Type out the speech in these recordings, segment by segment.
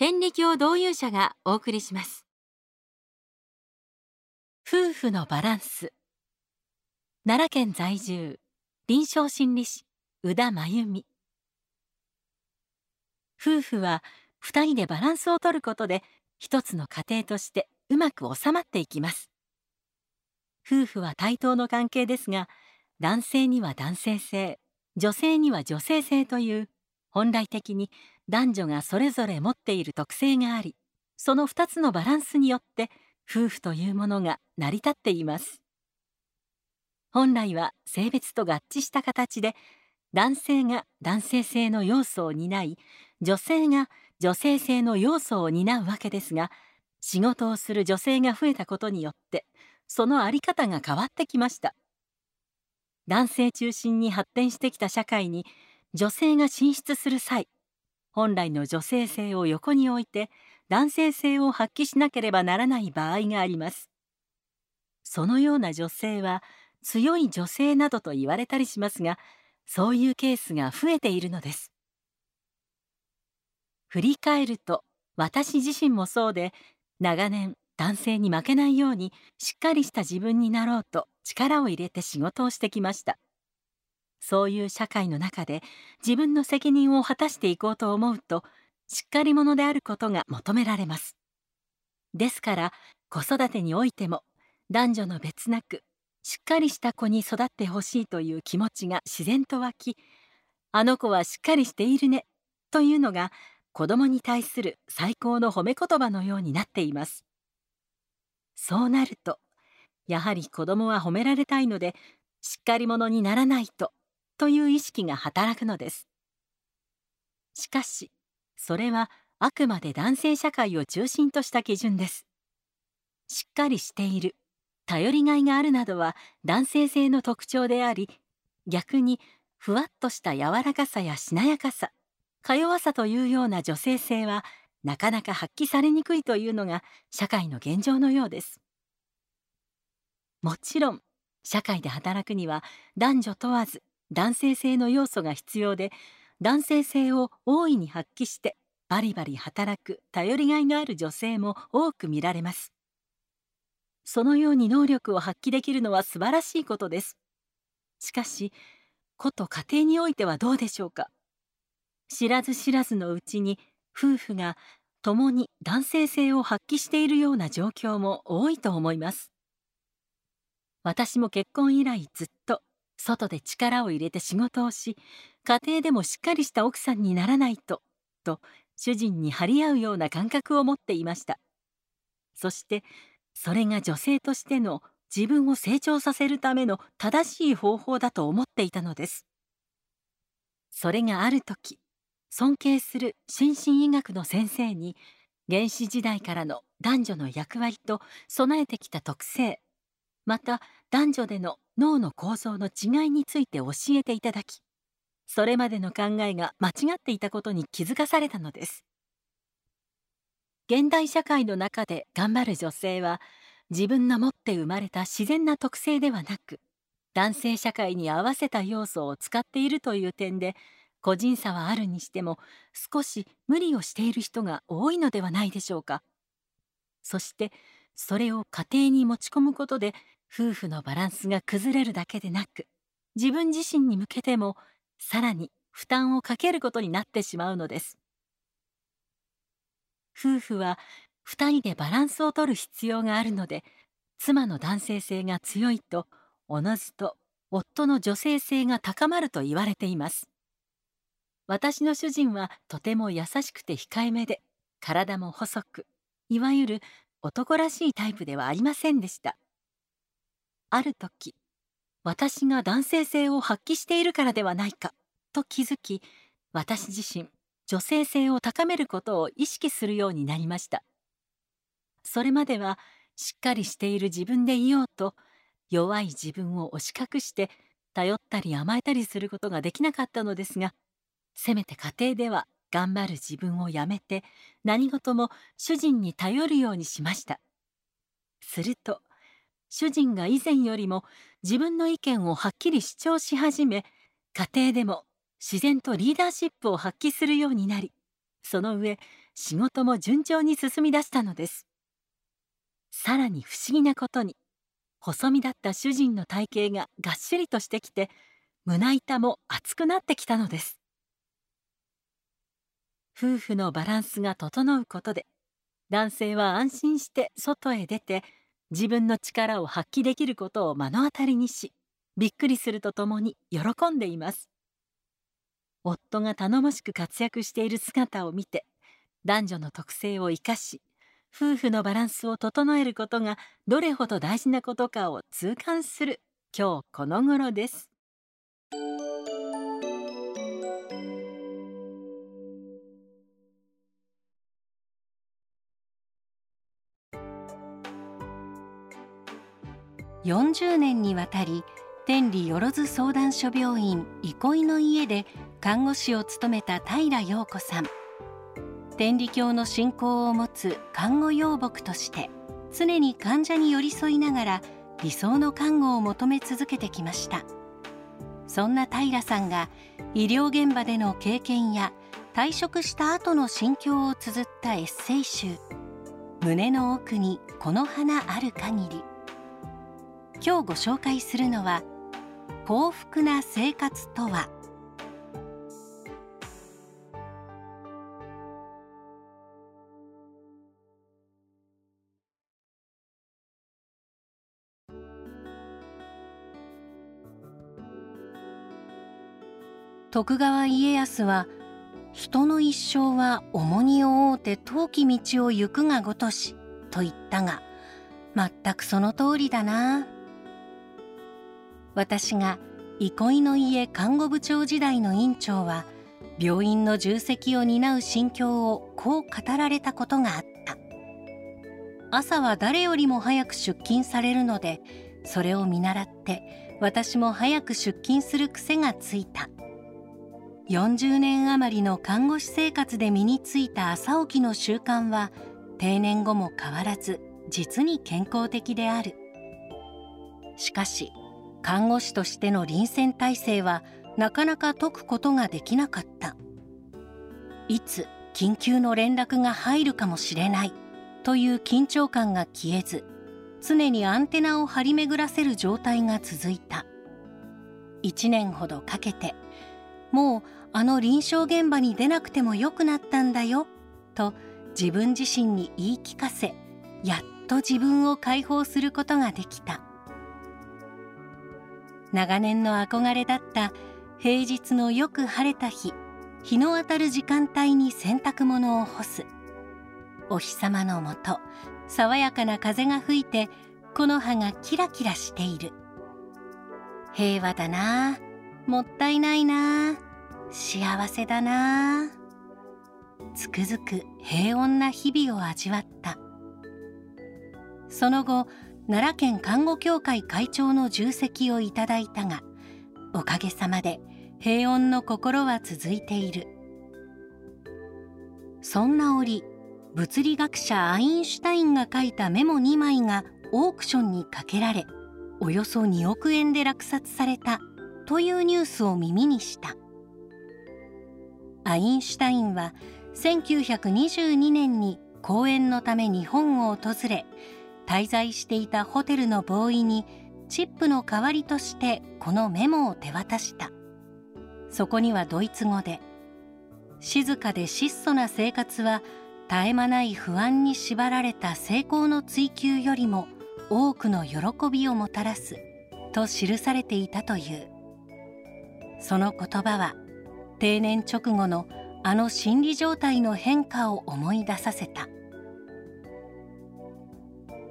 天理教導遊者がお送りします。夫婦のバランス。奈良県在住臨床心理士宇田真由美。夫婦は二人でバランスを取ることで一つの家庭としてうまく収まっていきます。夫婦は対等の関係ですが男性には男性性女性には女性性という本来的に男女がそれぞれ持っている特性がありその2つのバランスによって夫婦というものが成り立っています。本来は性別と合致した形で男性が男性性の要素を担い女性が女性性の要素を担うわけですが仕事をする女性が増えたことによってその在り方が変わってきました。男性中心に発展してきた社会に女性が進出する際本来の女性性を横に置いて男性性を発揮しなければならない場合があります。そのような女性は強い女性などと言われたりしますがそういうケースが増えているのです。振り返ると私自身もそうで長年男性に負けないようにしっかりした自分になろうと力を入れて仕事をしてきました。そういう社会の中で自分の責任を果たしていこうと思うとしっかり者であることが求められます。ですから子育てにおいても男女の別なくしっかりした子に育ってほしいという気持ちが自然と湧きあの子はしっかりしているねというのが子供に対する最高の褒め言葉のようになっています。そうなるとやはり子供は褒められたいのでしっかり者にならないとという意識が働くのです。しかしそれはあくまで男性社会を中心とした基準です。しっかりしている頼りがいがあるなどは男性性の特徴であり逆にふわっとした柔らかさやしなやかさか弱さというような女性性はなかなか発揮されにくいというのが社会の現状のようです。もちろん社会で働くには男女問わず男性性の要素が必要で男性性を大いに発揮してバリバリ働く頼りがいがある女性も多く見られます。そのように能力を発揮できるのは素晴らしいことです。しかし子と家庭においてはどうでしょうか。知らず知らずのうちに夫婦が共に男性性を発揮しているような状況も多いと思います。私も結婚以来ずっと外で力を入れて仕事をし家庭でもしっかりした奥さんにならないとと主人に張り合うような感覚を持っていました。そしてそれが女性としての自分を成長させるための正しい方法だと思っていたのです。それがある時尊敬する心身医学の先生に原始時代からの男女の役割と備えてきた特性また男女での脳の構造の違いについて教えていただきそれまでの考えが間違っていたことに気づかされたのです。現代社会の中で頑張る女性は自分の持って生まれた自然な特性ではなく男性社会に合わせた要素を使っているという点で個人差はあるにしても少し無理をしている人が多いのではないでしょうか。そしてそれを家庭に持ち込むことで夫婦のバランスが崩れるだけでなく自分自身に向けてもさらに負担をかけることになってしまうのです。夫婦は2人でバランスを取る必要があるので妻の男性性が強いとおのずと夫の女性性が高まると言われています。私の主人はとても優しくて控えめで体も細くいわゆる男らしいタイプではありませんでした。ある時私が男性性を発揮しているからではないかと気づき私自身女性性を高めることを意識するようになりました。それまではしっかりしている自分でいようと弱い自分を押し隠して頼ったり甘えたりすることができなかったのですがせめて家庭では頑張る自分をやめて何事も主人に頼るようにしました。すると主人が以前よりも自分の意見をはっきり主張し始め家庭でも自然とリーダーシップを発揮するようになりその上仕事も順調に進み出したのです。さらに不思議なことに細身だった主人の体型ががっしりとしてきて胸板も厚くなってきたのです。夫婦のバランスが整うことで男性は安心して外へ出て自分の力を発揮できることを目の当たりにしびっくりするとともに喜んでいます。夫が頼もしく活躍している姿を見て男女の特性を生かし夫婦のバランスを整えることがどれほど大事なことかを痛感する今日この頃です。40年にわたり天理よろず相談所病院憩いの家で看護師を務めた平陽子さん。天理教の信仰を持つ看護養牧として常に患者に寄り添いながら理想の看護を求め続けてきました。そんな平さんが医療現場での経験や退職した後の心境を綴ったエッセイ集「胸の奥にこの花ある限り」今日ご紹介するのは幸福な生活とは？徳川家康は人の一生は重荷を負うて遠き道を行くがごとしと言ったが全くその通りだな。私が憩いの家看護部長時代の院長は病院の重責を担う心境をこう語られたことがあった。朝は誰よりも早く出勤されるのでそれを見習って私も早く出勤する癖がついた。40年余りの看護師生活で身についた朝起きの習慣は定年後も変わらず実に健康的である。しかし看護師としての臨戦態勢はなかなか解くことができなかった。いつ緊急の連絡が入るかもしれないという緊張感が消えず常にアンテナを張り巡らせる状態が続いた。1年ほどかけてもうあの臨床現場に出なくてもよくなったんだよと自分自身に言い聞かせやっと自分を解放することができた。長年の憧れだった平日のよく晴れた日日の当たる時間帯に洗濯物を干す。お日様のもと爽やかな風が吹いて木の葉がキラキラしている。平和だなもったいないな幸せだな。つくづく平穏な日々を味わった。その後奈良県看護協会会長の重責をいただいたがおかげさまで平穏の心は続いている。そんな折物理学者アインシュタインが書いたメモ2枚がオークションにかけられおよそ2億円で落札されたというニュースを耳にした。アインシュタインは1922年に講演のため日本を訪れ滞在していたホテルのボーイにチップの代わりとしてこのメモを手渡したそこにはドイツ語で「静かで質素な生活は絶え間ない不安に縛られた成功の追求よりも多くの喜びをもたらす」と記されていたというその言葉は定年直後のあの心理状態の変化を思い出させた。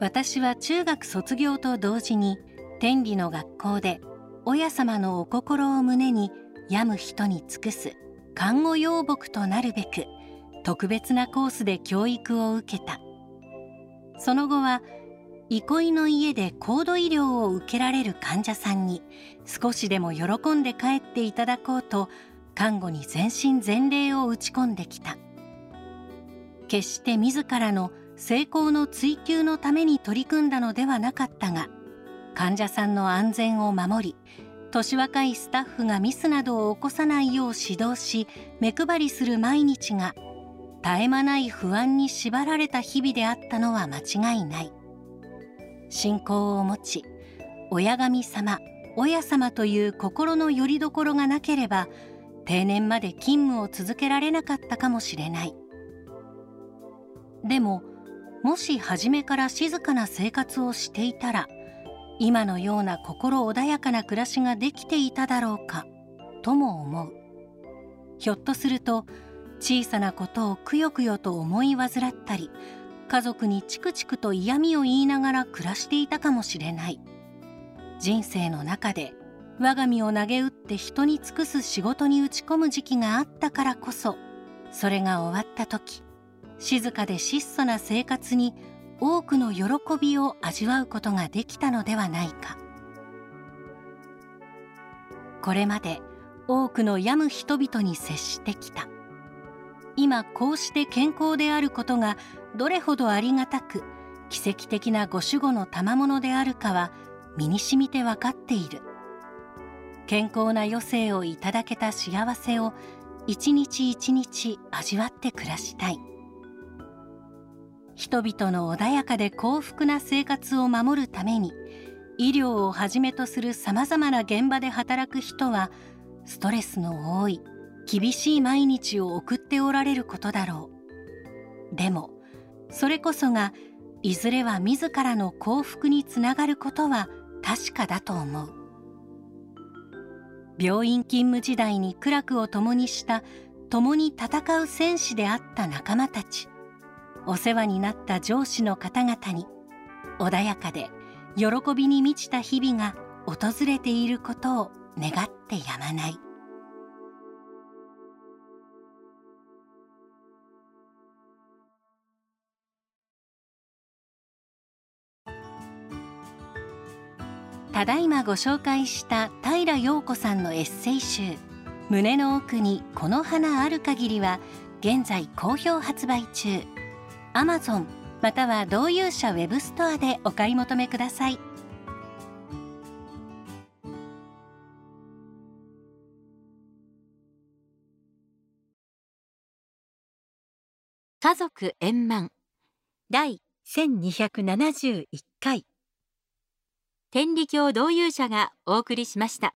私は中学卒業と同時に天理の学校で親様のお心を胸に病む人に尽くす看護養牧となるべく特別なコースで教育を受けた。その後は憩いの家で高度医療を受けられる患者さんに少しでも喜んで帰っていただこうと看護に全身全霊を打ち込んできた。決して自らの成功の追求のために取り組んだのではなかったが患者さんの安全を守り年若いスタッフがミスなどを起こさないよう指導し目配りする毎日が絶え間ない不安に縛られた日々であったのは間違いない。信仰を持ち親神様親様という心の拠り所がなければ定年まで勤務を続けられなかったかもしれない。でももし初めから静かな生活をしていたら今のような心穏やかな暮らしができていただろうかとも思う。ひょっとすると小さなことをくよくよと思い患ったり家族にチクチクと嫌味を言いながら暮らしていたかもしれない。人生の中で我が身を投げ打って人に尽くす仕事に打ち込む時期があったからこそそれが終わった時静かで質素な生活に多くの喜びを味わうことができたのではないか。これまで多くの病む人々に接してきた。今こうして健康であることがどれほどありがたく奇跡的なご守護の賜物であるかは身にしみて分かっている。健康な余生をいただけた幸せを一日一日味わって暮らしたい。人々の穏やかで幸福な生活を守るために医療をはじめとするさまざまな現場で働く人はストレスの多い厳しい毎日を送っておられることだろう。でもそれこそがいずれは自らの幸福につながることは確かだと思う。病院勤務時代に苦楽を共にした共に戦う戦士であった仲間たち。お世話になった上司の方々に穏やかで喜びに満ちた日々が訪れていることを願ってやまない。ただいまご紹介した平陽子さんのエッセイ集「胸の奥にこの花ある限り」は現在好評発売中。Amazon または同友者ウェブストアでお買い求めください。家族円満。第1271回。天理教同友者がお送りしました。